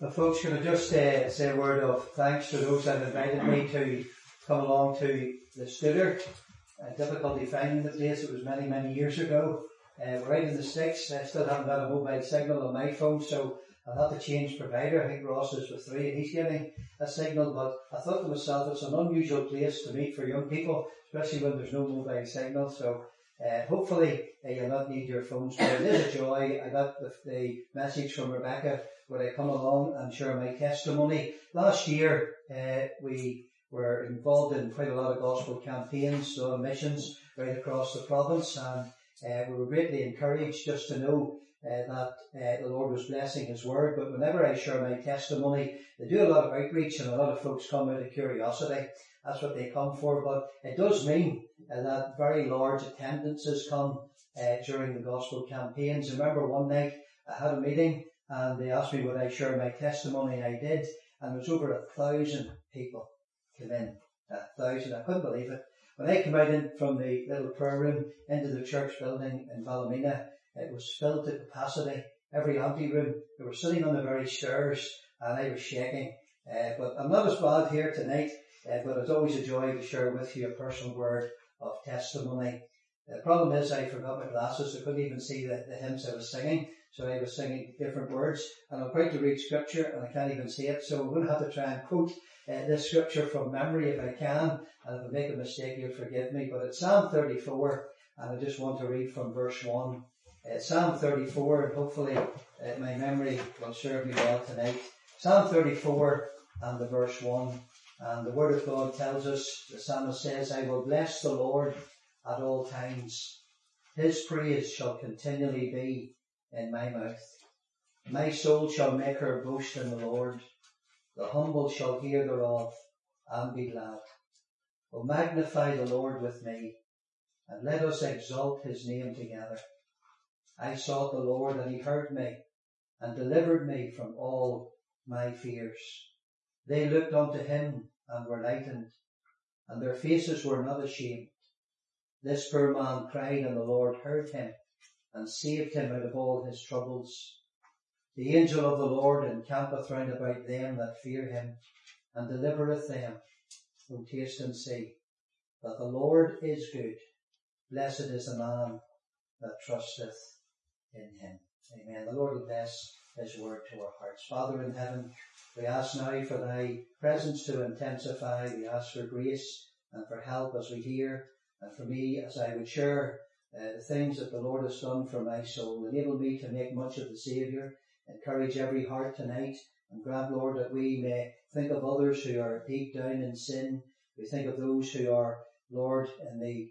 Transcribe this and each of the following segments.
Well, folks, can I just uh, say a word of thanks to those that invited me to come along to the Studer. Uh, difficulty finding the place. It was many, many years ago. Uh, right in the sticks. I still haven't got a mobile signal on my phone, so I'll have to change provider. I think Ross is with three and he's getting a signal, but I thought to myself, it's an unusual place to meet for young people, especially when there's no mobile signal. So uh, hopefully uh, you'll not need your phones, but it is a joy. I got the, the message from Rebecca where I come along and share my testimony. Last year, uh, we were involved in quite a lot of gospel campaigns, so missions right across the province, and uh, we were greatly encouraged just to know uh, that uh, the Lord was blessing His Word. But whenever I share my testimony, they do a lot of outreach, and a lot of folks come out of curiosity. That's what they come for. But it does mean uh, that very large attendances come uh, during the gospel campaigns. I remember one night I had a meeting and they asked me would I share my testimony and I did and there was over a thousand people came in. A thousand, I couldn't believe it. When I came out in from the little prayer room into the church building in Ballymena, it was filled to capacity. Every empty room, they were sitting on the very stairs and I was shaking. Uh, but I'm not as bad here tonight, uh, but it's always a joy to share with you a personal word of testimony. The problem is I forgot my glasses, I couldn't even see the, the hymns I was singing. So I was singing different words, and I'm about to read scripture, and I can't even see it. So I'm going to have to try and quote uh, this scripture from memory if I can. And if I make a mistake, you'll forgive me. But it's Psalm 34, and I just want to read from verse 1. Uh, Psalm 34, and hopefully uh, my memory will serve me well tonight. Psalm 34 and the verse 1. And the word of God tells us, the psalmist says, I will bless the Lord at all times. His praise shall continually be in my mouth. My soul shall make her boast in the Lord. The humble shall hear thereof and be glad. O magnify the Lord with me and let us exalt his name together. I sought the Lord and he heard me and delivered me from all my fears. They looked unto him and were lightened and their faces were not ashamed. This poor man cried and the Lord heard him and saved him out of all his troubles. The angel of the Lord encampeth round about them that fear him, and delivereth them. O taste and see that the Lord is good. Blessed is the man that trusteth in him. Amen. The Lord bless his word to our hearts. Father in heaven, we ask now for thy presence to intensify. We ask for grace and for help as we hear, and for me as I would share uh, the things that the Lord has done for my soul. Enable me to make much of the Saviour. Encourage every heart tonight. And grant, Lord, that we may think of others who are deep down in sin. We think of those who are, Lord, in the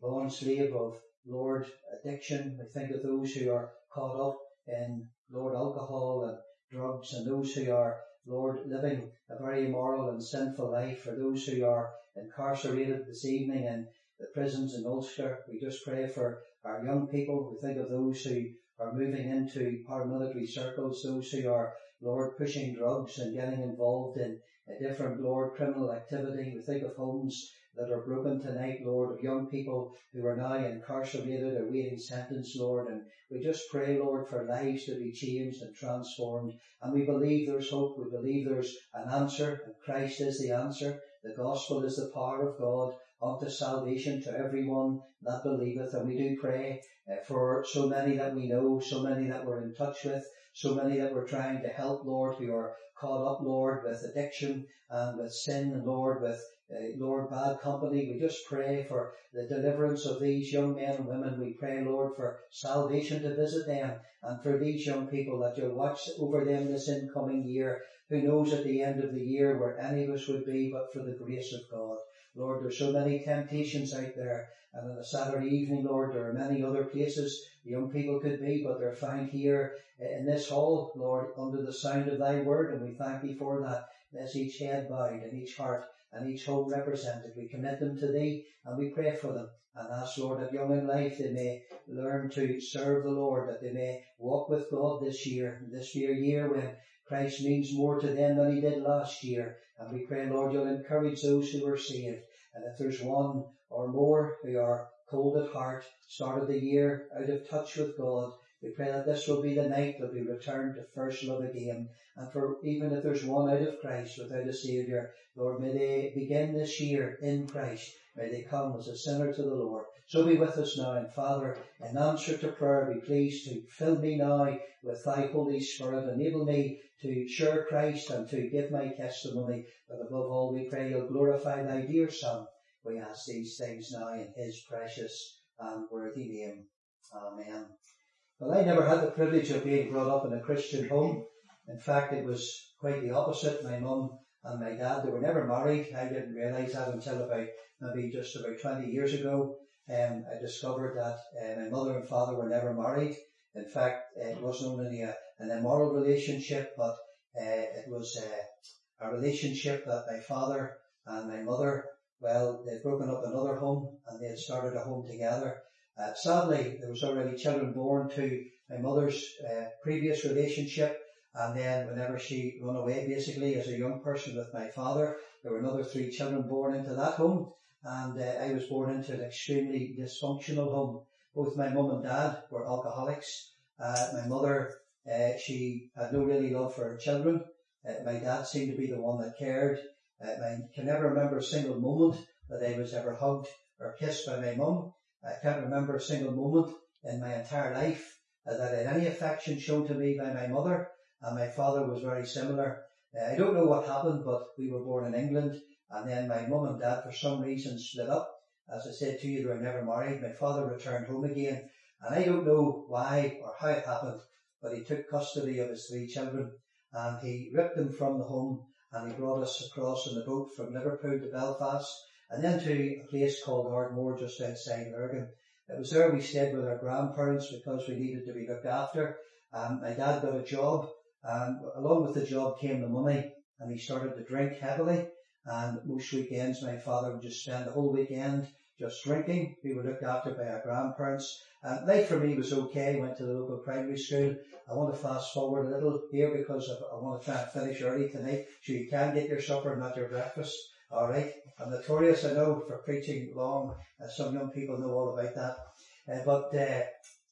bond slave of, Lord, addiction. We think of those who are caught up in, Lord, alcohol and drugs and those who are, Lord, living a very immoral and sinful life. For those who are incarcerated this evening and the prisons in Ulster. We just pray for our young people. We think of those who are moving into paramilitary circles, those who are, Lord, pushing drugs and getting involved in a different, Lord, criminal activity. We think of homes that are broken tonight, Lord, of young people who are now incarcerated awaiting sentence, Lord. And we just pray, Lord, for lives to be changed and transformed. And we believe there's hope. We believe there's an answer and Christ is the answer. The gospel is the power of God unto salvation to everyone that believeth. And we do pray uh, for so many that we know, so many that we're in touch with, so many that we're trying to help, Lord, who are caught up, Lord, with addiction and with sin, and Lord, with uh, Lord, bad company. We just pray for the deliverance of these young men and women. We pray, Lord, for salvation to visit them and for these young people that you'll watch over them this incoming year. Who knows at the end of the year where any of us would be, but for the grace of God. Lord, there's so many temptations out there. And on a Saturday evening, Lord, there are many other places young people could be, but they're found here in this hall, Lord, under the sound of thy word. And we thank thee for that. Bless each head bowed and each heart and each home represented. We commit them to thee and we pray for them. And ask, Lord, that young in life they may learn to serve the Lord, that they may walk with God this year, this year, year when Christ means more to them than he did last year. And we pray, Lord, you'll encourage those who are saved. And if there's one or more who are cold at heart, started the year out of touch with God, We pray that this will be the night that we return to first love again. And for even if there's one out of Christ without a Saviour, Lord, may they begin this year in Christ. May they come as a sinner to the Lord. So be with us now. And Father, in answer to prayer, be pleased to fill me now with thy Holy Spirit. Enable me to share Christ and to give my testimony. But above all, we pray you'll glorify thy dear Son. We ask these things now in his precious and worthy name. Amen. Well, I never had the privilege of being brought up in a Christian home. In fact, it was quite the opposite. My mum and my dad, they were never married. I didn't realise that until about maybe just about 20 years ago. Um, I discovered that uh, my mother and father were never married. In fact, it wasn't only a, an immoral relationship, but uh, it was uh, a relationship that my father and my mother, well, they'd broken up another home and they had started a home together. Uh, sadly, there was already children born to my mother's uh, previous relationship, and then whenever she run away, basically as a young person with my father, there were another three children born into that home, and uh, I was born into an extremely dysfunctional home. Both my mum and dad were alcoholics. Uh, my mother, uh, she had no really love for her children. Uh, my dad seemed to be the one that cared. I can never remember a single moment that I was ever hugged or kissed by my mum. I can't remember a single moment in my entire life that I had any affection shown to me by my mother, and my father was very similar. Uh, I don't know what happened, but we were born in England, and then my mum and dad, for some reason, split up. As I said to you, they were never married. My father returned home again, and I don't know why or how it happened, but he took custody of his three children, and he ripped them from the home, and he brought us across in the boat from Liverpool to Belfast, and then to a place called Ardmore just outside Lurgan. It was there we stayed with our grandparents because we needed to be looked after. Um, my dad got a job, and along with the job came the money, and he started to drink heavily. And most weekends, my father would just spend the whole weekend just drinking. We were looked after by our grandparents. And life for me was okay. Went to the local primary school. I want to fast forward a little here because I want to try and finish early tonight, so you can get your supper, not your breakfast. All right. I'm notorious, I know, for preaching long. Uh, some young people know all about that. Uh, but uh,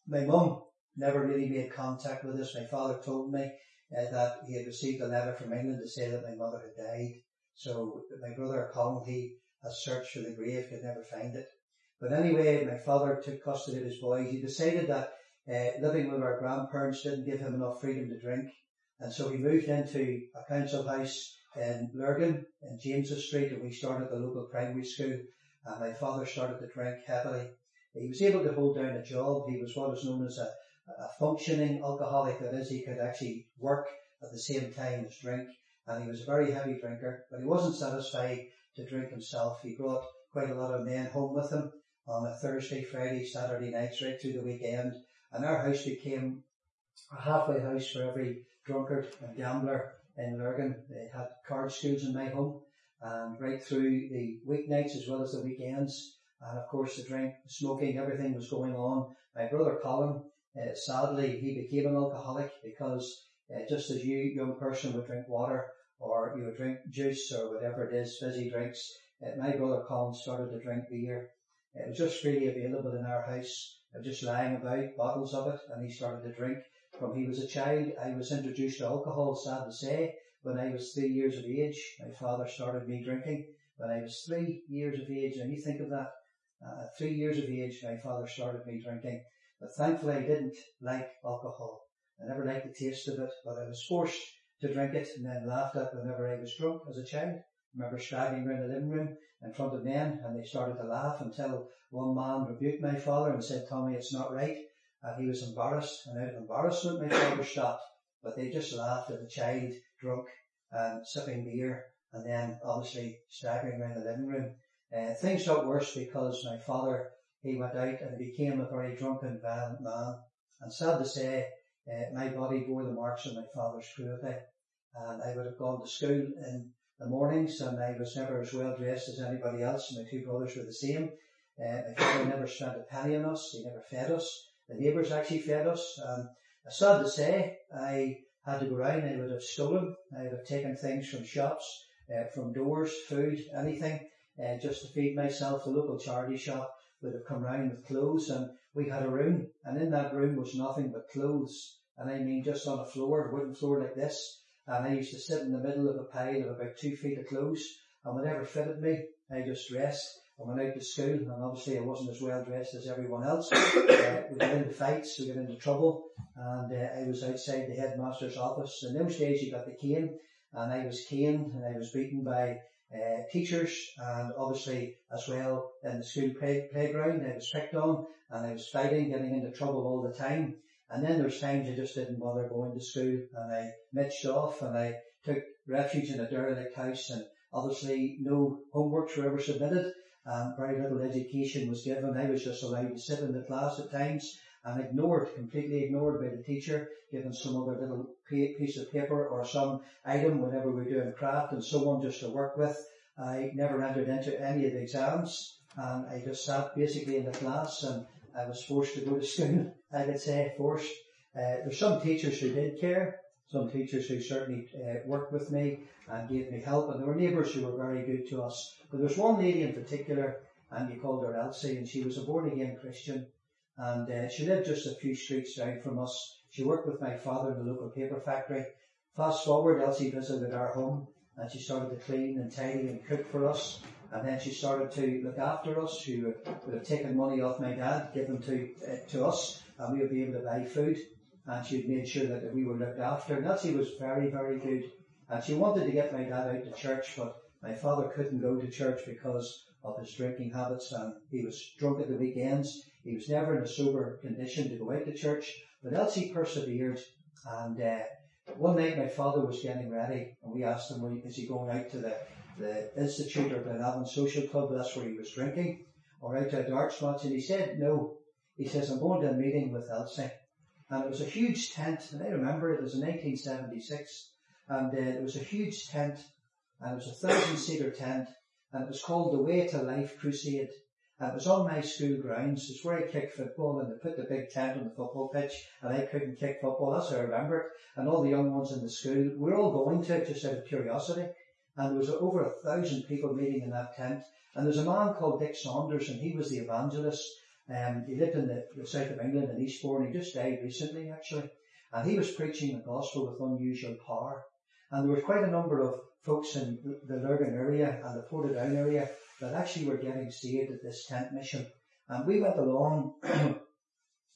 my mum never really made contact with us. My father told me uh, that he had received a letter from England to say that my mother had died. So my brother Colin, he has searched for the grave, could never find it. But anyway, my father took custody of his boys. He decided that uh, living with our grandparents didn't give him enough freedom to drink. And so he moved into a council house in Lurgan, in James's Street, and we started the local primary school. And my father started to drink heavily. He was able to hold down a job. He was what is known as a, a functioning alcoholic. That is, he could actually work at the same time as drink. And he was a very heavy drinker, but he wasn't satisfied to drink himself. He brought quite a lot of men home with him on a Thursday, Friday, Saturday nights, right through the weekend. And our house became a halfway house for every drunkard and gambler in Lurgan. They had card schools in my home and right through the weeknights as well as the weekends. And of course the drink, the smoking, everything was going on. My brother Colin, uh, sadly, he became an alcoholic because uh, just as you, young person, would drink water or you would drink juice or whatever it is, fizzy drinks, uh, my brother Colin started to drink beer. It was just freely available in our house. It was just lying about, bottles of it, and he started to drink. From he was a child, I was introduced to alcohol, sad to say. When I was three years of age, my father started me drinking. When I was three years of age, and you think of that, uh, three years of age, my father started me drinking. But thankfully I didn't like alcohol. I never liked the taste of it, but I was forced to drink it and then laughed at whenever I was drunk as a child. I remember staggering around the living room in front of men and they started to laugh until one man rebuked my father and said, Tommy, it's not right. And he was embarrassed, and out of embarrassment, my father stopped. But they just laughed at the child drunk and sipping beer, and then obviously staggering around the living room. Uh, things got worse because my father, he went out and became a very drunken, violent man. And sad to say, uh, my body bore the marks of my father's cruelty. And I would have gone to school in the mornings, and I was never as well dressed as anybody else. My two brothers were the same. Uh, my father never spent a penny on us. He never fed us. The neighbours actually fed us. Um, sad to say, I had to go around. I would have stolen. I would have taken things from shops, uh, from doors, food, anything, uh, just to feed myself. The local charity shop would have come round with clothes and we had a room and in that room was nothing but clothes. And I mean just on a floor, a wooden floor like this. And I used to sit in the middle of a pile of about two feet of clothes and whatever fitted me, I just dressed went out to school and obviously I wasn't as well dressed as everyone else. uh, we got into fights, we got into trouble and uh, I was outside the headmaster's office. In those days you got the cane and I was caned and I was beaten by uh, teachers and obviously as well in the school play, playground I was picked on and I was fighting, getting into trouble all the time. And then there's times I just didn't bother going to school and I mitched off and I took refuge in a derelict house and obviously no homeworks were ever submitted and very little education was given. I was just allowed to sit in the class at times and ignored, completely ignored by the teacher, given some other little piece of paper or some item whenever we were doing craft and so on just to work with. I never entered into any of the exams and I just sat basically in the class and I was forced to go to school, I could say, forced. Uh, there's some teachers who did care, some teachers who certainly uh, worked with me and gave me help and there were neighbours who were very good to us. But there was one lady in particular and we called her Elsie and she was a born again Christian and uh, she lived just a few streets down from us. She worked with my father in the local paper factory. Fast forward, Elsie visited our home and she started to clean and tidy and cook for us. And then she started to look after us. She would, would have taken money off my dad, given to uh, to us, and we would be able to buy food. And she had made sure that we were looked after. Elsie was very, very good. And she wanted to get my dad out to church, but my father couldn't go to church because of his drinking habits and he was drunk at the weekends. He was never in a sober condition to go out to church, but Elsie persevered and uh, one night my father was getting ready and we asked him, is he going out to the, the Institute or Glenavon Social Club, that's where he was drinking, or out to a darts match and he said no. He says, I'm going to a meeting with Elsie. And it was a huge tent, and I remember it was in 1976, and uh, it was a huge tent, and it was a thousand seater tent, and it was called the Way to Life Crusade. And it was on my school grounds. It's where I kicked football and they put the big tent on the football pitch and I couldn't kick football. That's how I remember it. And all the young ones in the school, we are all going to it just out of curiosity. And there was over a thousand people meeting in that tent. And there's a man called Dick Saunders and he was the evangelist. Um, he lived in the, the south of England in Eastbourne. He just died recently actually. And he was preaching the gospel with unusual power. And there were quite a number of folks in the Lurgan area and the Portadown area that actually were getting saved at this tent mission. And we went along,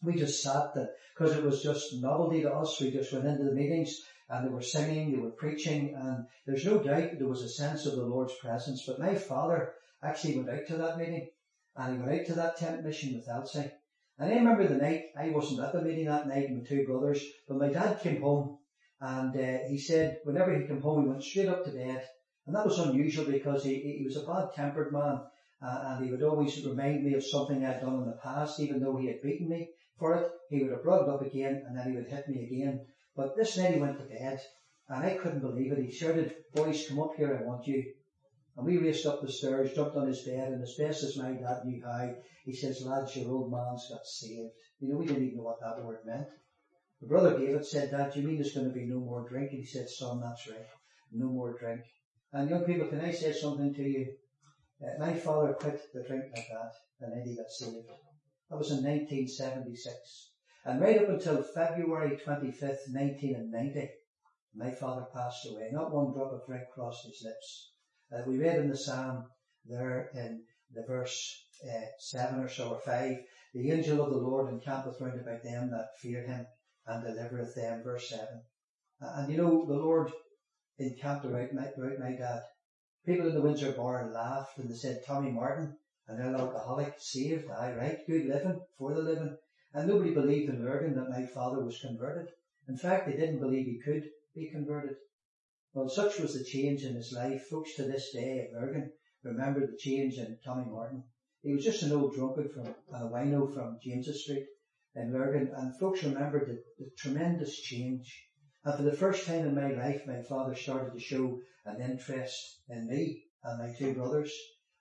we just sat there because it was just novelty to us. We just went into the meetings and they were singing, they were preaching, and there's no doubt there was a sense of the Lord's presence. But my father actually went out to that meeting and he went out to that tent mission with Elsie. And I remember the night, I wasn't at the meeting that night, with my two brothers, but my dad came home and uh, he said whenever he came home, he went straight up to bed. And that was unusual because he, he was a bad-tempered man. Uh, and he would always remind me of something I'd done in the past, even though he had beaten me for it. He would have brought it up again and then he would hit me again. But this night he went to bed and I couldn't believe it. He shouted, boys, come up here, I want you. And we raced up the stairs, jumped on his bed, and as best as my dad knew how, he says, lads, your old man's got saved. You know, we didn't even know what that word meant. My brother David said do you mean there's going to be no more drink? And he said, son, that's right. No more drink. And young people, can I say something to you? Uh, my father quit the drink like that, and then he got saved. That was in 1976. And right up until February 25th, 1990, my father passed away. Not one drop of drink crossed his lips. Uh, we read in the Psalm there in the verse uh, 7 or so or 5, the angel of the Lord encampeth round about them that fear him and delivereth them, verse 7. And you know, the Lord encamped around my, around my dad. People in the Windsor bar laughed and they said, Tommy Martin, an alcoholic, saved, aye right, good living, for the living. And nobody believed in Lurgan that my father was converted. In fact, they didn't believe he could be converted. Well, such was the change in his life. Folks to this day at Lurgan remember the change in Tommy Martin. He was just an old drunkard from a wino from James's Street in Lurgan, and folks remember the, the tremendous change. And for the first time in my life, my father started to show an interest in me and my two brothers.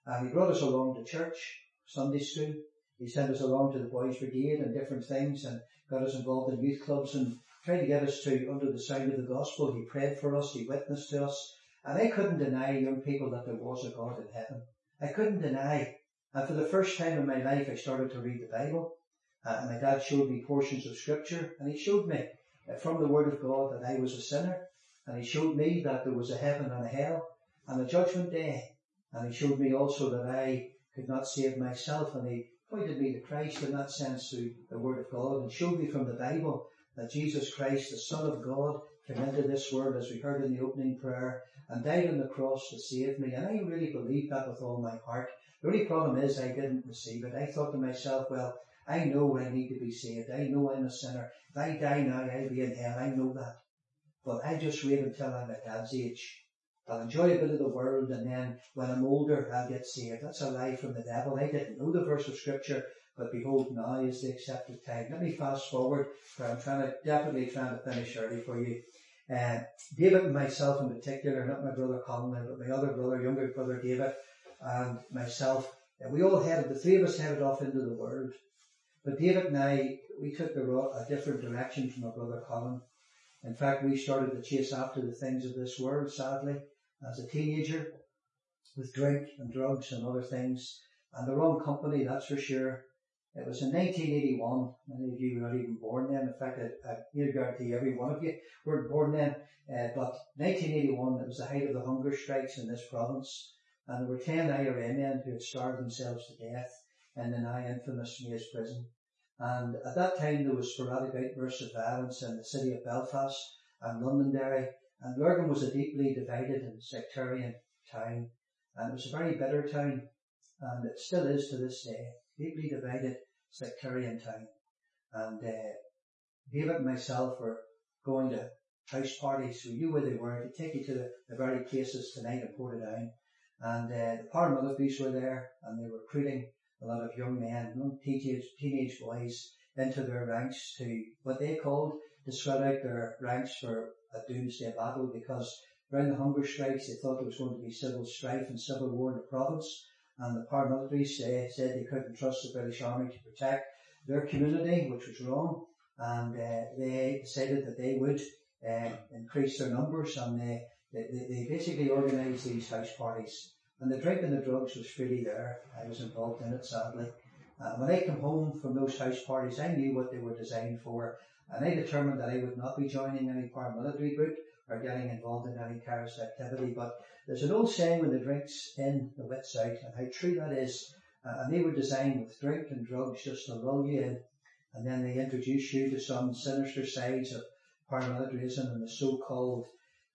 And he brought us along to church, Sunday school. He sent us along to the Boys Brigade and different things and got us involved in youth clubs and tried to get us to under the sound of the gospel. He prayed for us. He witnessed to us. And I couldn't deny young people that there was a God in heaven. I couldn't deny And for the first time in my life, I started to read the Bible. Uh, and my dad showed me portions of scripture and he showed me uh, from the word of God that I was a sinner. And he showed me that there was a heaven and a hell and a judgment day. And he showed me also that I could not save myself. And he pointed me to Christ in that sense through the word of God and showed me from the Bible that Jesus Christ, the Son of God, came into this world as we heard in the opening prayer and died on the cross to save me. And I really believed that with all my heart. The only problem is I didn't receive it. I thought to myself, well, I know I need to be saved. I know I'm a sinner. If I die now, I'll be in hell. I know that. But I just wait until I'm at dad's age. I'll enjoy a bit of the world and then when I'm older, I'll get saved. That's a lie from the devil. I didn't know the verse of scripture, but behold, now is the accepted time. Let me fast forward, for I'm trying to, definitely trying to finish early for you. Uh, David and myself in particular, not my brother Colin, but my other brother, younger brother David, and myself, uh, we all headed, the three of us headed off into the world. But David and I, we took a, a different direction from my brother Colin. In fact, we started to chase after the things of this world, sadly, as a teenager, with drink and drugs and other things, and the wrong company, that's for sure. It was in 1981. Many of you were not even born then. In fact, I, I near guarantee every one of you weren't born then. Uh, but 1981, it was the height of the hunger strikes in this province. And there were 10 IRA men who had starved themselves to death in the now infamous Maze prison. And at that time there was sporadic outbursts of violence in the city of Belfast and Londonderry. And Lurgan was a deeply divided and sectarian town. And it was a very bitter town. And it still is to this day. Deeply divided sectarian town. And uh, David and myself were going to house parties. We knew where they were. To take you to the, the very places tonight in Portadown. And uh, the paramilitaries were there and they were recruiting a lot of young men, young teenage, teenage boys into their ranks to what they called to sweat out their ranks for a doomsday battle because around the hunger strikes they thought there was going to be civil strife and civil war in the province and the paramilitaries uh, said they couldn't trust the British Army to protect their community, which was wrong, and uh, they decided that they would uh, increase their numbers and they, they, they basically organised these house parties and the drink and the drugs was freely there. I was involved in it, sadly. Uh, when I came home from those house parties, I knew what they were designed for, and I determined that I would not be joining any paramilitary group or getting involved in any terrorist activity. But there's an old saying when the drink's in, the wit's out, and how true that is. Uh, and they were designed with drink and drugs just to lull you in, and then they introduce you to some sinister sides of paramilitarism and the so-called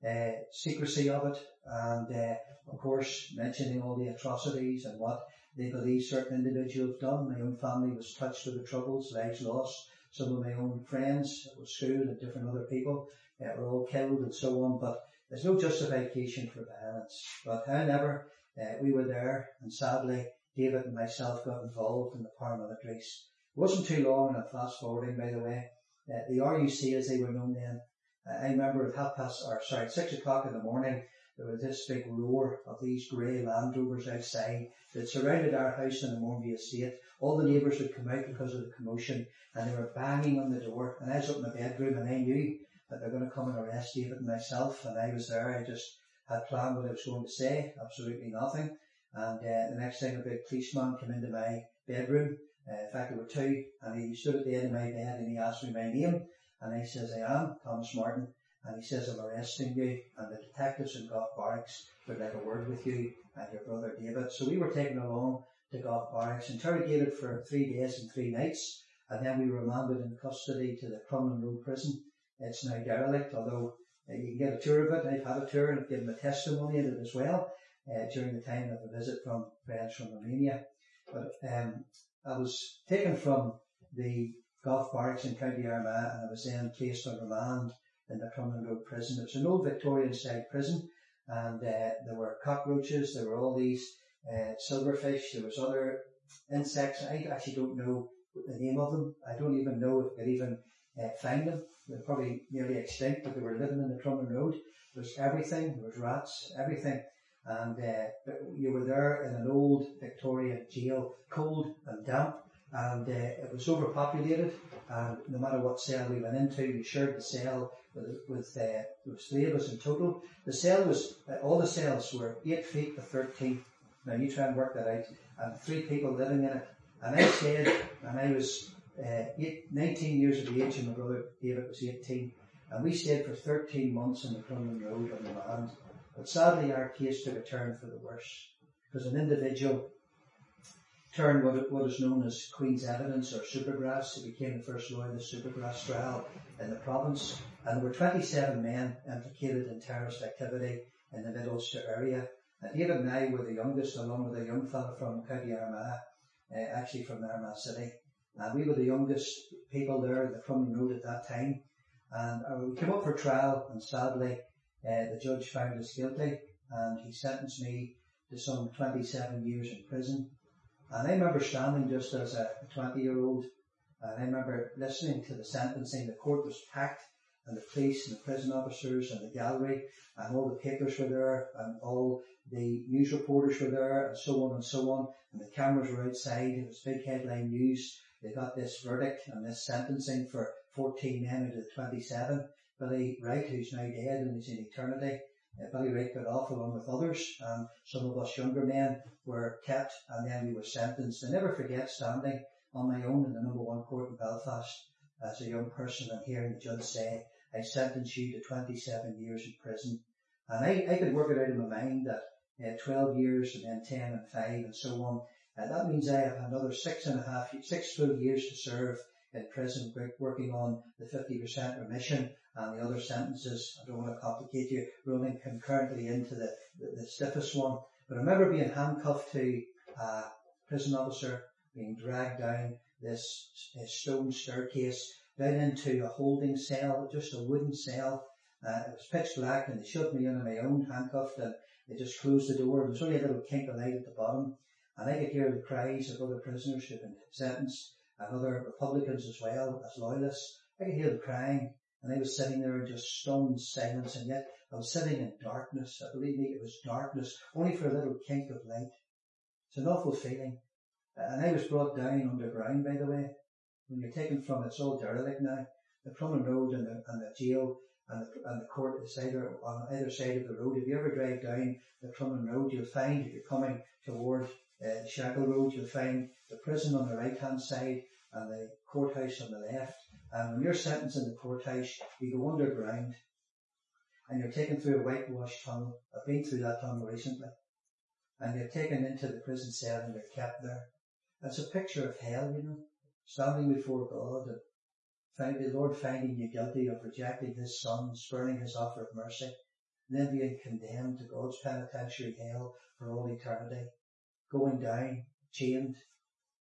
uh, secrecy of it, and uh, of course mentioning all the atrocities and what they believe certain individuals have done. My own family was touched with the troubles, lives lost. Some of my own friends at school and different other people uh, were all killed and so on. But there's no justification for violence. But however, uh, we were there, and sadly, David and myself got involved in the paramilitaries. It wasn't too long, and fast forwarding by the way. Uh, the RUC, as they were known then, I remember at half past, or sorry, six o'clock in the morning, there was this big roar of these grey Land Rovers outside that surrounded our house in the Mornby estate. All the neighbours had come out because of the commotion and they were banging on the door and I was up in my bedroom and I knew that they're going to come and arrest David and myself and I was there. I just had planned what I was going to say, absolutely nothing. And uh, the next thing a big policeman came into my bedroom. Uh, in fact, there were two and he stood at the end of my bed and he asked me my name and I says, I am Thomas Martin. And he says, I'm arresting you. And the detectives in Gough Barracks would like a word with you and your brother David. So we were taken along to Gough Barracks, interrogated for three days and three nights. And then we were remanded in custody to the Crumlin Road prison. It's now derelict, although uh, you can get a tour of it. I've had a tour and I've given a testimony of it as well uh, during the time of a visit from friends from Romania. But um, I was taken from the Gough Barracks in County Armagh and I was then placed on remand in the Crumlin Road prison. It was an old Victorian style prison and uh, there were cockroaches, there were all these uh, silverfish, there was other insects. I actually don't know the name of them. I don't even know if I could even uh, find them. They're probably nearly extinct, but they were living in the Crumlin Road. There was everything. There was rats, everything. And uh, you were there in an old Victorian jail, cold and damp and uh, it was overpopulated. And no matter what cell we went into, we shared the cell with, with uh, there was three of us in total. The cell was uh, all the cells were eight feet by thirteen, Now you try and work that out. And three people living in it. And I said, and I was uh, eight, 19 years of age and my brother David was 18. And we stayed for 13 months on the Crumlin Road on the land. But sadly our case took a turn for the worse. Because an individual turned what, what is known as Queen's Evidence or Supergrass. He became the first lawyer of the Supergrass trial in the province. And there were 27 men implicated in terrorist activity in the Mid Ulster area. And David and I were the youngest along with a young fellow from County Armagh, uh, actually from Armagh City. And we were the youngest people there the Crumlin Road at that time. And uh, we came up for trial and sadly uh, the judge found us guilty and he sentenced me to some 27 years in prison. And I remember standing just as a 20 year old and I remember listening to the sentencing. The court was packed and the police and the prison officers and the gallery and all the papers were there and all the news reporters were there and so on and so on and the cameras were outside. It was big headline news. They got this verdict and this sentencing for 14 men out of the 27. Billy Wright, who's now dead and is in eternity, uh, Billy Wright got off along with others, and some of us younger men were kept, and then we were sentenced. I never forget standing on my own in the number one court in Belfast as a young person and hearing the judge say, I sentence you to 27 years in prison. And I, I could work it out in my mind that uh, 12 years and then 10 and 5 and so on. Uh, that means I have another six and a half, six full years to serve in prison working on the 50% remission and the other sentences. I don't want to complicate you, rolling concurrently into the, the, the stiffest one. But I remember being handcuffed to a prison officer, being dragged down this stone staircase, down into a holding cell, just a wooden cell. Uh, it was pitch black and they shoved me in my own handcuffed and they just closed the door. There was only a little kink of light at the bottom and I could hear the cries of other prisoners who'd been sentenced and other Republicans as well as loyalists. I could hear them crying and I was sitting there in just stunned silence and yet I was sitting in darkness. I believe me, it was darkness, only for a little kink of light. It's an awful feeling. And I was brought down underground, by the way. When you're taken from, it's all derelict now. The Crumlin Road and the, and the jail and the, and the court is either on either side of the road. If you ever drive down the Crumlin Road, you'll find if you're coming toward uh, Shackle Road, you'll find the prison on the right hand side and the courthouse on the left. And when you're sentenced in the courthouse, you go underground and you're taken through a whitewashed tunnel. I've been through that tunnel recently. And you're taken into the prison cell and you're kept there. It's a picture of hell, you know, standing before God and find the Lord finding you guilty of rejecting his son, spurning his offer of mercy, and then being condemned to God's penitentiary hell for all eternity, going down, chained,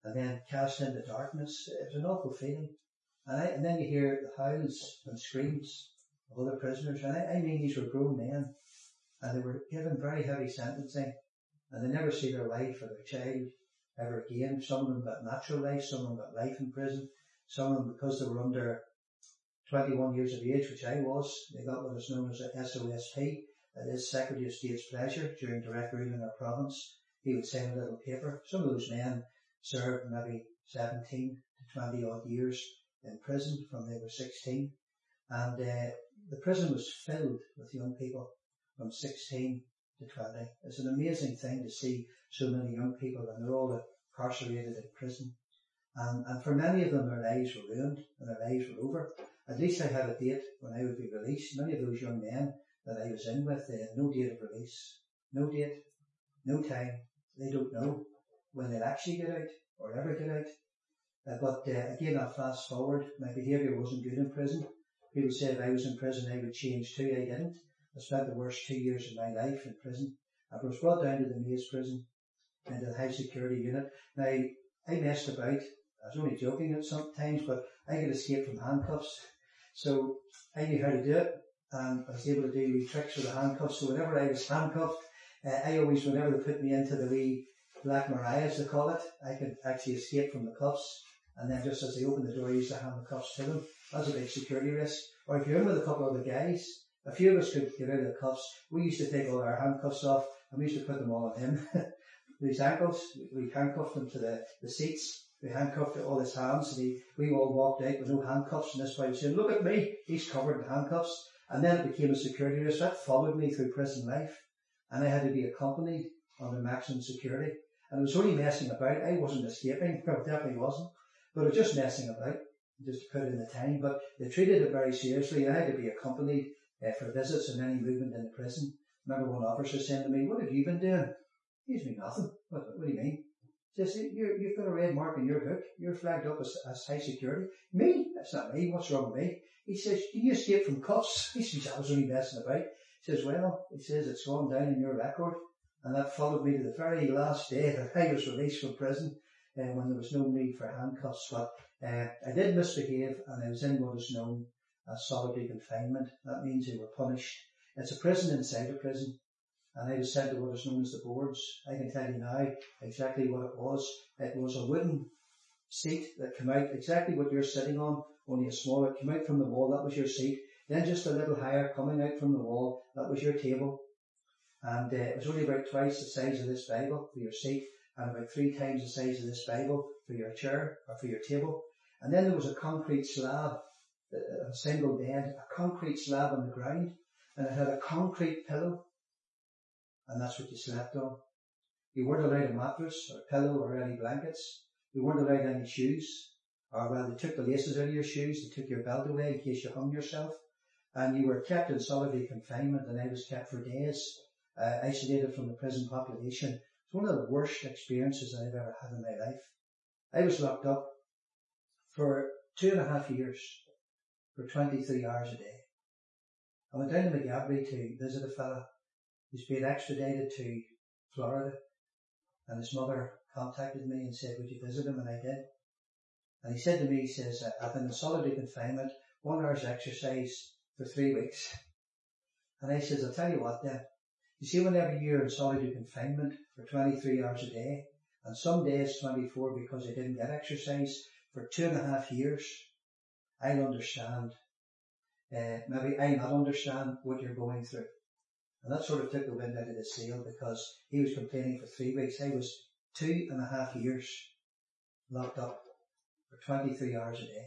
and then cast into darkness. It's an awful feeling. And, I, and then you hear the howls and screams of other prisoners. And I, I mean, these were grown men, and they were given very heavy sentencing, and they never see their wife or their child ever again. Some of them got natural life, some of them got life in prison, some of them because they were under 21 years of age, which I was, they got what is known as a SOSP, that is Secretary of State's pleasure during direct rule in our province. He would sign a little paper. Some of those men served maybe 17 to 20 odd years in prison from they were 16. And uh, the prison was filled with young people from 16 to 20. It's an amazing thing to see so many young people and they're all incarcerated in prison. And, and for many of them, their lives were ruined and their lives were over. At least I had a date when I would be released. Many of those young men that I was in with, they had no date of release. No date. No time. They don't know when they'll actually get out or ever get out. Uh, but uh, again, I'll fast forward. My behaviour wasn't good in prison. People said if I was in prison, I would change too. I didn't. I spent the worst two years of my life in prison. I was brought down to the Maze prison, into the high security unit. Now, I messed about. I was only joking at sometimes, but I could escape from handcuffs. So I knew how to do it, and I was able to do wee tricks with the handcuffs. So whenever I was handcuffed, uh, I always, whenever they put me into the wee Black Maria, as they call it, I could actually escape from the cuffs. And then just as they opened the door, I used to hand the cuffs to them. That's a big security risk. Or if you're in with a couple of other guys, a few of us could get out of the cuffs. We used to take all our handcuffs off and we used to put them all on him. These ankles, we handcuffed them to the, the seats. We handcuffed all his hands and he, we all walked out with no handcuffs and this way we saying, look at me, he's covered in handcuffs. And then it became a security risk. That followed me through prison life. And I had to be accompanied under maximum security. And I was only messing about. I wasn't escaping. I definitely wasn't. But I was just messing about, just to put in the time. But they treated it very seriously. I had to be accompanied uh, for visits and any movement in the prison. I remember one officer saying to me, what have you been doing? Gives me nothing. What, what do you mean? Says, you have got a red mark in your book. You're flagged up as, as high security. Me? That's not me. What's wrong with me? He says, can you escape from cuffs? He says, I was only messing about. Says, well, he says, it's gone down in your record. And that followed me to the very last day that I was released from prison, uh, when there was no need for handcuffs. But uh, I did misbehave and I was in what is known as solitary confinement. That means you were punished. It's a prison inside a prison. And I was sent to what is known as the boards. I can tell you now exactly what it was. It was a wooden seat that came out exactly what you're sitting on, only a smaller, it came out from the wall, that was your seat. Then just a little higher coming out from the wall, that was your table. And uh, it was only about twice the size of this Bible for your seat and about three times the size of this Bible for your chair or for your table. And then there was a concrete slab, a single bed, a concrete slab on the ground, and it had a concrete pillow, and that's what you slept on. You weren't allowed a mattress or a pillow or any blankets. You weren't allowed any shoes. Or well, they took the laces out of your shoes, they took your belt away in case you hung yourself. And you were kept in solitary confinement and I was kept for days uh, isolated from the prison population. It's one of the worst experiences I've ever had in my life. I was locked up for two and a half years for 23 hours a day. I went down to Maghaberry to visit a fella who's been extradited to Florida and his mother contacted me and said, would you visit him? And I did. And he said to me, he says, I've been in solitary confinement, one hour's exercise for three weeks. And I says, I'll tell you what then, you see, whenever you're in solitary confinement for 23 hours a day, and some days 24 because I didn't get exercise for two and a half years, I'll understand. Uh, maybe I not understand what you're going through. And that sort of took the wind out of the sail because he was complaining for three weeks. I was two and a half years locked up for 23 hours a day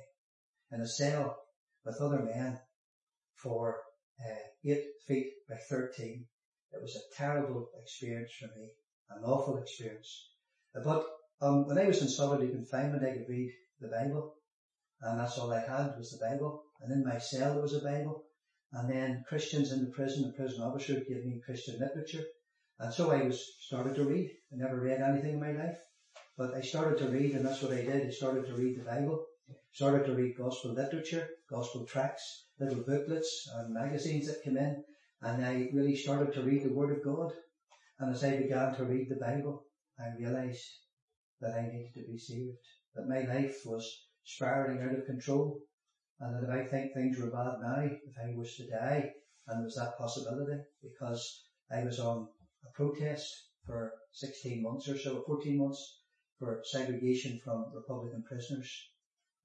in a cell with other men for uh, eight feet by 13 it was a terrible experience for me, an awful experience. But um, when I was in solitary confinement, I could read the Bible, and that's all I had was the Bible. And in my cell there was a Bible, and then Christians in the prison, the prison officer gave me Christian literature, and so I was started to read. I never read anything in my life, but I started to read, and that's what I did. I started to read the Bible, started to read gospel literature, gospel tracts, little booklets and magazines that came in, and I really started to read the Word of God. And as I began to read the Bible, I realized that I needed to be saved. That my life was spiraling out of control. And that if I think things were bad now, if I was to die, and there was that possibility, because I was on a protest for 16 months or so, 14 months, for segregation from Republican prisoners.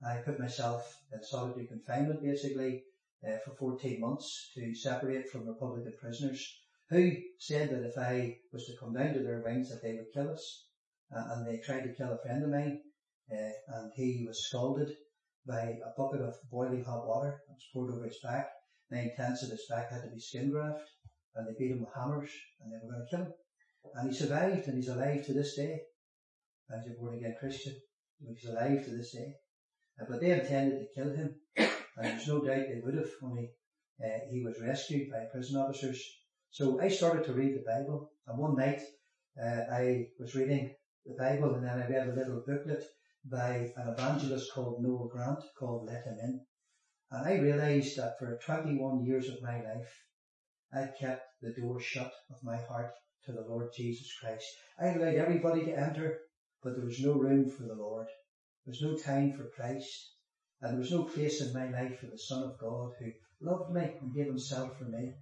I put myself in solitary confinement basically uh, for 14 months to separate from Republican prisoners who said that if I was to come down to their wings that they would kill us. Uh, and they tried to kill a friend of mine uh, and he was scalded by a bucket of boiling hot water that was poured over his back. Nine tenths of his back had to be skin graft and they beat him with hammers and they were going to kill him. And he survived and he's alive to this day as a born again Christian. He's alive to this day. Uh, but they intended to kill him and there's no doubt they would have when uh, he was rescued by prison officers. So I started to read the Bible and one night uh, I was reading the Bible and then I read a little booklet by an evangelist called Noel Grant called Let Him In. And I realized that for 21 years of my life, I kept the door shut of my heart to the Lord Jesus Christ. I allowed everybody to enter, but there was no room for the Lord. There was no time for Christ. And there was no place in my life for the Son of God who loved me and gave himself for me.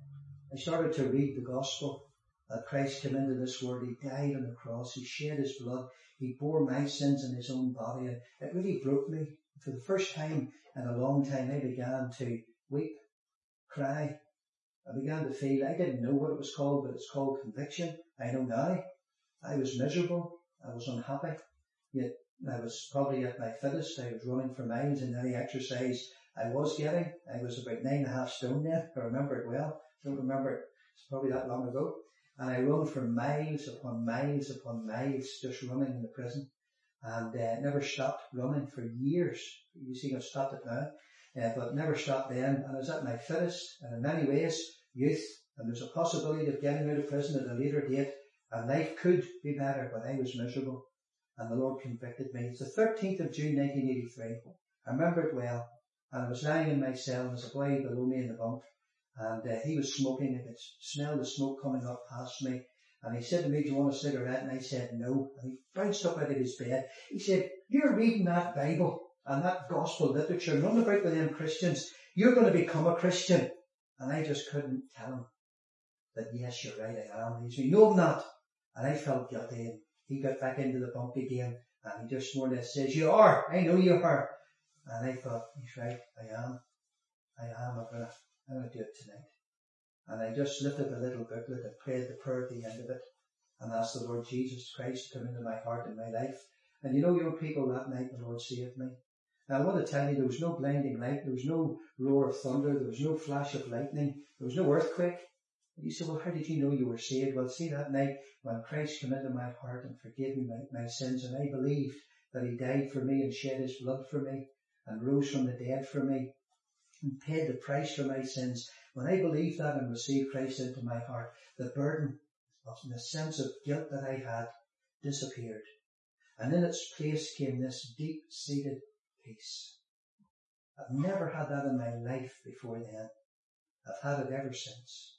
I started to read the gospel that Christ came into this world. He died on the cross. He shed his blood. He bore my sins in his own body. And it really broke me. For the first time in a long time, I began to weep, cry. I began to feel, I didn't know what it was called, but it's called conviction. I know now. I was miserable. I was unhappy. Yet I was probably at my fittest. I was running for miles and any exercise I was getting. I was about nine and a half stone then. I remember it well. Don't remember it. It's probably that long ago. And I run for miles upon miles upon miles just running in the prison and uh, never stopped running for years. You see, I've stopped it now, uh, but never stopped then. And I was at my fittest, and in many ways, youth, and there's a possibility of getting out of prison at a later date, and life could be better, but I was miserable, and the Lord convicted me. It's the 13th of June 1983. I remember it well, and I was lying in my cell, and there was a boy below me in the bunk, and uh, he was smoking, I could smell the smoke coming up past me, and he said to me, do you want a cigarette? And I said, no. And he bounced up out of his bed. He said, you're reading that Bible and that gospel literature, run about with them Christians. You're going to become a Christian. And I just couldn't tell him that, yes, you're right, I am. He said, no, I'm not. And I felt guilty. He got back into the bunk again and he just more or less says, you are. I know you are. And I thought, he's right. I am. I am. I'm to, I'm to do it tonight. And I just lifted a little booklet and prayed the prayer at the end of it and asked the Lord Jesus Christ to come into my heart and my life. And you know, your people, that night the Lord saved me. Now I want to tell you, there was no blinding light, there was no roar of thunder, there was no flash of lightning, there was no earthquake. You say, well, how did you know you were saved? Well, see that night when Christ came into my heart and forgave me my, my sins and I believed that he died for me and shed his blood for me and rose from the dead for me and paid the price for my sins when I believed that and received Christ into my heart, the burden of the sense of guilt that I had disappeared. And in its place came this deep-seated peace. I've never had that in my life before then. I've had it ever since.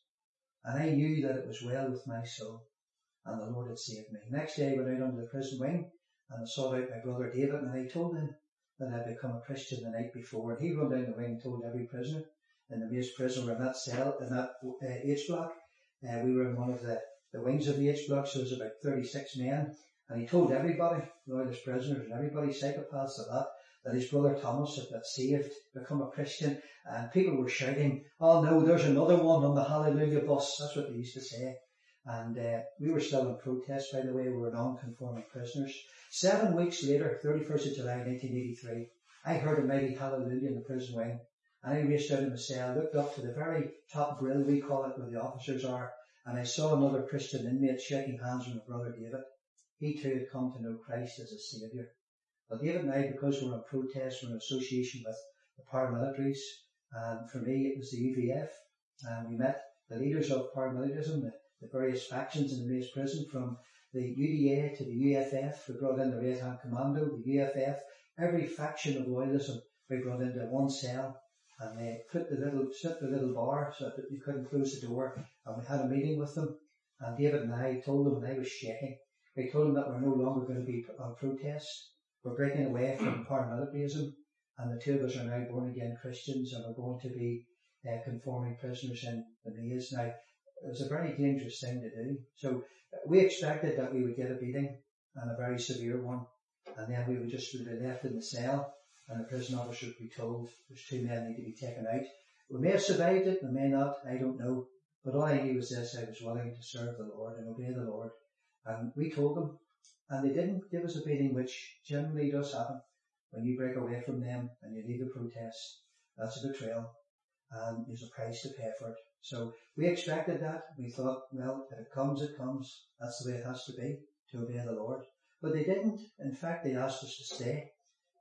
And I knew that it was well with my soul and the Lord had saved me. Next day I went out onto the prison wing and I sought out my brother David and I told him that I'd become a Christian the night before and he ran down the wing and told every prisoner in the Maze prison. We in that cell, in that uh, H block. Uh, we were in one of the, the wings of the H block, so there was about 36 men. And he told everybody, loyalist prisoners and everybody, psychopaths of that, that his brother Thomas had got saved, become a Christian, and people were shouting, oh no, there's another one on the Hallelujah bus. That's what they used to say. And uh, we were still in protest, by the way, we were non-conforming prisoners. Seven weeks later, 31st of July 1983, I heard a mighty hallelujah in the prison wing. And I reached out in the cell, looked up to the very top grill, we call it, where the officers are, and I saw another Christian inmate shaking hands with my brother David. He too had come to know Christ as a saviour. But David and I, because we were in protest, we were in association with the paramilitaries, and for me it was the UVF, and we met the leaders of paramilitarism, the, the various factions in the Maze prison, from the UDA to the UFF, we brought in the Red Hand Commando, the UFF, every faction of loyalism we brought into one cell, and they put the little, set the little bar so that you couldn't close the door. And we had a meeting with them. And David and I told them, and I was shaking. We told them that we're no longer going to be on protest. We're breaking away from paramilitarism. And the two of us are now born again Christians and we're going to be uh, conforming prisoners in the maze. Now, it was a very dangerous thing to do. So we expected that we would get a beating and a very severe one. And then we would just be left in the cell and the prison officer would be told there's two men need to be taken out. We may have survived it, we may not, I don't know. But all I knew was this, I was willing to serve the Lord and obey the Lord. And we told them, and they didn't give us a beating, which generally does happen when you break away from them and you leave the protest. That's a betrayal, and there's a price to pay for it. So we expected that. We thought, well, if it comes, it comes. That's the way it has to be, to obey the Lord. But they didn't. In fact, they asked us to stay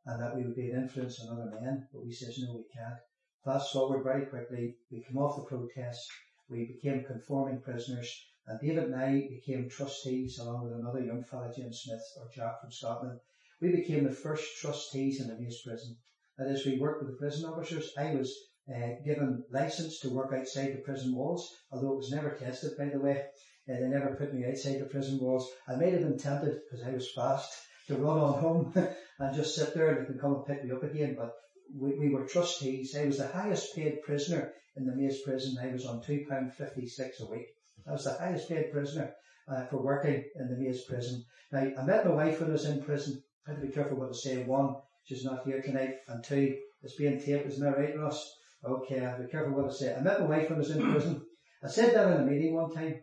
and that we would be an influence on other men, but we says no, we can't. Fast forward very quickly, we came off the protest, we became conforming prisoners, and David and I became trustees along with another young fellow, James Smith, or Jack from Scotland. We became the first trustees in the Maze prison. That is, we worked with the prison officers. I was uh, given license to work outside the prison walls, although it was never tested, by the way. Uh, they never put me outside the prison walls. I might have been tempted because I was fast to run on home and just sit there and they can come and pick me up again. But we, we were trustees. I was the highest paid prisoner in the Maze prison. I was on £2.56 a week. I was the highest paid prisoner uh, for working in the Maze prison. Now, I met my wife when I was in prison. I had to be careful what I say. One, she's not here tonight. And two, it's being taped. Isn't that right, Ross? Okay, I have to be careful what I say. I met my wife when I was in prison. I said that in a meeting one time.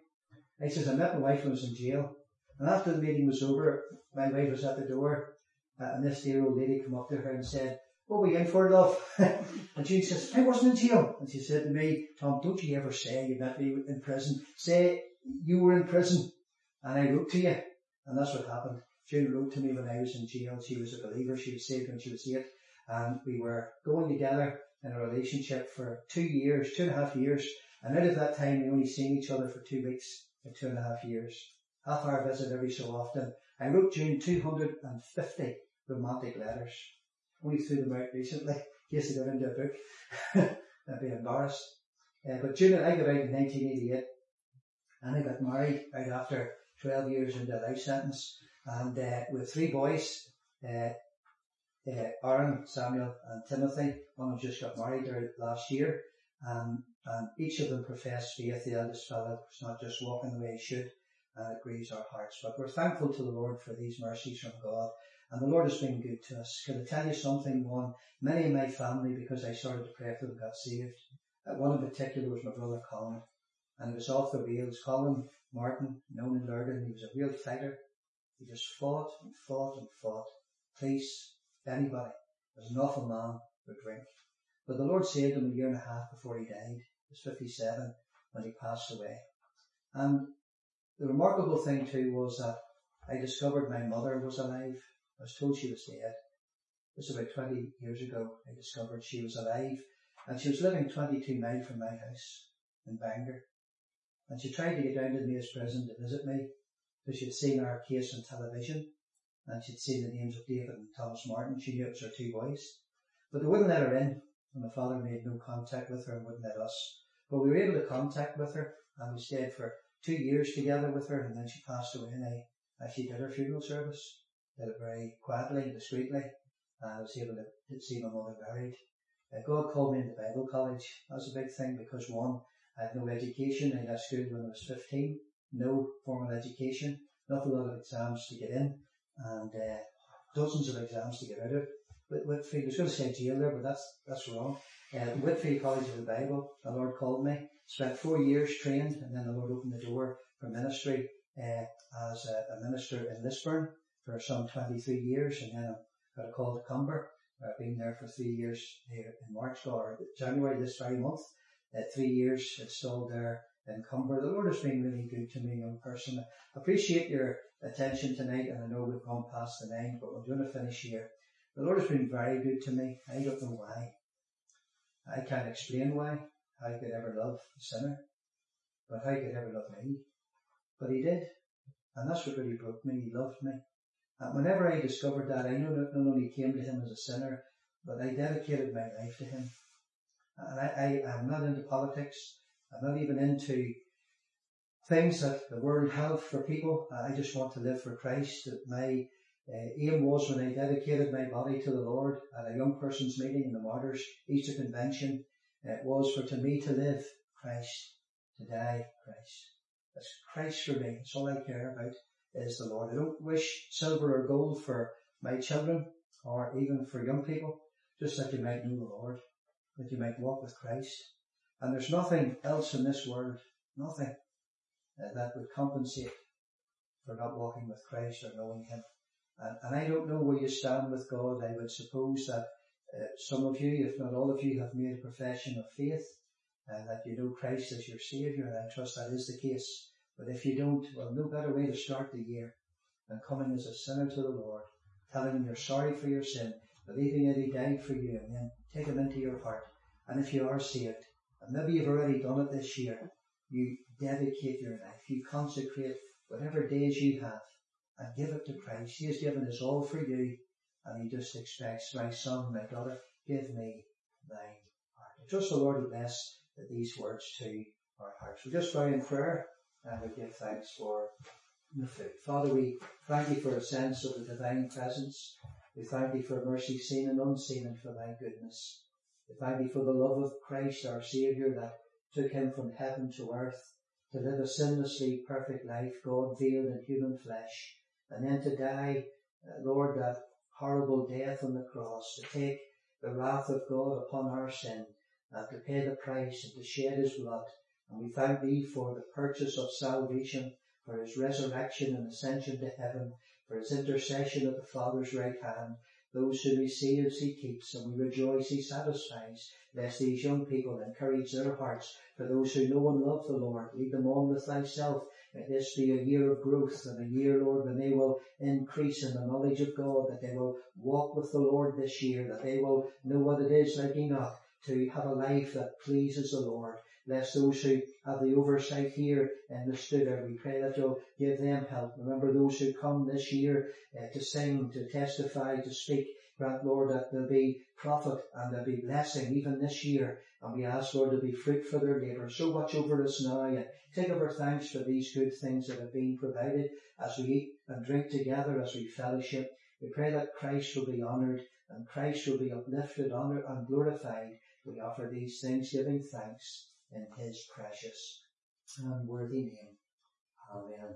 I says, I met my wife when I was in jail. And after the meeting was over, my wife was at the door, uh, and this dear old lady came up to her and said, what were you in for, love? and June says, I wasn't in jail. And she said to me, Tom, don't you ever say you met me in prison. Say you were in prison and I wrote to you. And that's what happened. June wrote to me when I was in jail. She was a believer. She was saved when she was eight. And we were going together in a relationship for two years, two and a half years. And out of that time, we only seen each other for two weeks, for two and a half years. Half hour visit every so often. I wrote June 250 romantic letters. Only threw them out recently, in case they got into a book. I'd be embarrassed. Uh, but June, I got out in 1988, and I got married right after 12 years into a life sentence, and uh, with three boys, uh, uh, Aaron, Samuel, and Timothy. One of just got married there last year, and, and each of them professed faith. The eldest fellow was not just walking the way he should, and it grieves our hearts. But we're thankful to the Lord for these mercies from God. And the Lord has been good to us. Can I tell you something? One, many in my family, because I started to pray for them, got saved. One in particular was my brother Colin. And it was off the rails. Colin Martin, known in Lurgan, he was a real fighter. He just fought and fought and fought. Police, anybody. He was an awful man for drink. But the Lord saved him a year and a half before he died. He was 57 when he passed away. And the remarkable thing too was that I discovered my mother was alive. I was told she was dead. This was about 20 years ago. I discovered she was alive and she was living 22 miles from my house in Bangor. And she tried to get down to Maze prison to visit me because she'd seen our case on television and she'd seen the names of David and Thomas Martin. She knew it was her two boys. But they wouldn't let her in and my father made no contact with her and wouldn't let us. But we were able to contact with her and we stayed for two years together with her and then she passed away and I actually did her funeral service very quietly, and discreetly, and I was able to see my mother buried. Uh, God called me into Bible college. That was a big thing because one, I had no education. I left school when I was 15. No formal education. Not a lot of exams to get in and uh, dozens of exams to get out of. But Whitefield, I was going to say jail there, but that's, that's wrong. Uh, Whitefield College of the Bible, the Lord called me. Spent four years trained and then the Lord opened the door for ministry uh, as a, a minister in Lisburn for some 23 years and then I got a call to Cumber. I've been there for three years here in March or January this very month. Uh, three years installed there in Cumber. The Lord has been really good to me, young person. I appreciate your attention tonight and I know we've gone past the nine, but we're going to finish here. The Lord has been very good to me. I don't know why. I can't explain why. I could ever love a sinner, but I could ever love me. But he did. And that's what really broke me. He loved me. And whenever I discovered that, I that not only came to him as a sinner, but I dedicated my life to him. And I, I, am not into politics. I'm not even into things that the world have for people. I just want to live for Christ. My uh, aim was when I dedicated my body to the Lord at a young person's meeting in the Martyrs Easter Convention, it was for to me to live Christ, to die Christ. That's Christ for me. That's all I care about is the Lord. I don't wish silver or gold for my children or even for young people, just that you might know the Lord, that you might walk with Christ. And there's nothing else in this world, nothing uh, that would compensate for not walking with Christ or knowing Him. And, and, I don't know where you stand with God. I would suppose that uh, some of you, if not all of you, have made a profession of faith, and that you know Christ as your Saviour, and I trust that is the case. But if you don't, well, no better way to start the year than coming as a sinner to the Lord, telling him you're sorry for your sin, believing that he died for you, and then take him into your heart. And if you are saved, and maybe you've already done it this year, you dedicate your life, you consecrate whatever days you have, and give it to Christ. He has given us all for you, and he just expects, my son, my daughter, give me thine heart. Trust the Lord bless these words to our hearts. We just bow in prayer and we give thanks for the food. Father, we thank you for a sense of the divine presence. We thank you for mercy seen and unseen and for thy goodness. We thank you for the love of Christ, our Saviour, that took him from heaven to earth to live a sinlessly perfect life, God veiled in human flesh, and then to die, uh, Lord, that horrible death on the cross, to take the wrath of God upon our sin, and to pay the price and to shed his blood and we thank thee for the purchase of salvation, for his resurrection and ascension to heaven, for his intercession at the Father's right hand, Those who he saves, he keeps, and we rejoice, he satisfies. Bless these young people, encourage their hearts. For those who know and love the Lord, lead them on with thyself. May this be a year of growth and a year, Lord, when they will increase in the knowledge of God, that they will walk with the Lord this year, that they will know what it is like Enoch to have a life that pleases the Lord. Bless those who have the oversight here in the studio. We pray that you'll give them help. Remember those who come this year uh, to sing, to testify, to speak. Grant, Lord, that there'll be profit and there'll be blessing even this year. And we ask, Lord, to be fruit for their labour. So watch over us now and take over thanks for these good things that have been provided as we eat and drink together, as we fellowship. We pray that Christ will be honoured and Christ will be uplifted, honoured and glorified. We offer these things giving thanks in his precious and worthy name. Amen.